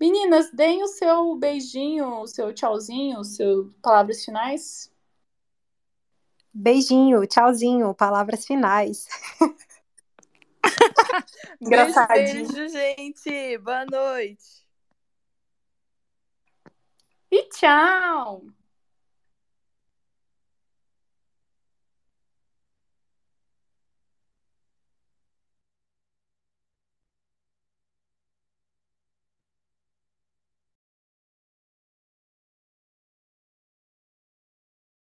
Meninas, deem o seu beijinho, o seu tchauzinho, o seu palavras finais. Beijinho, tchauzinho, palavras finais. *laughs* Engraçadinho. Beijo, beijo, gente. Boa noite. E tchau!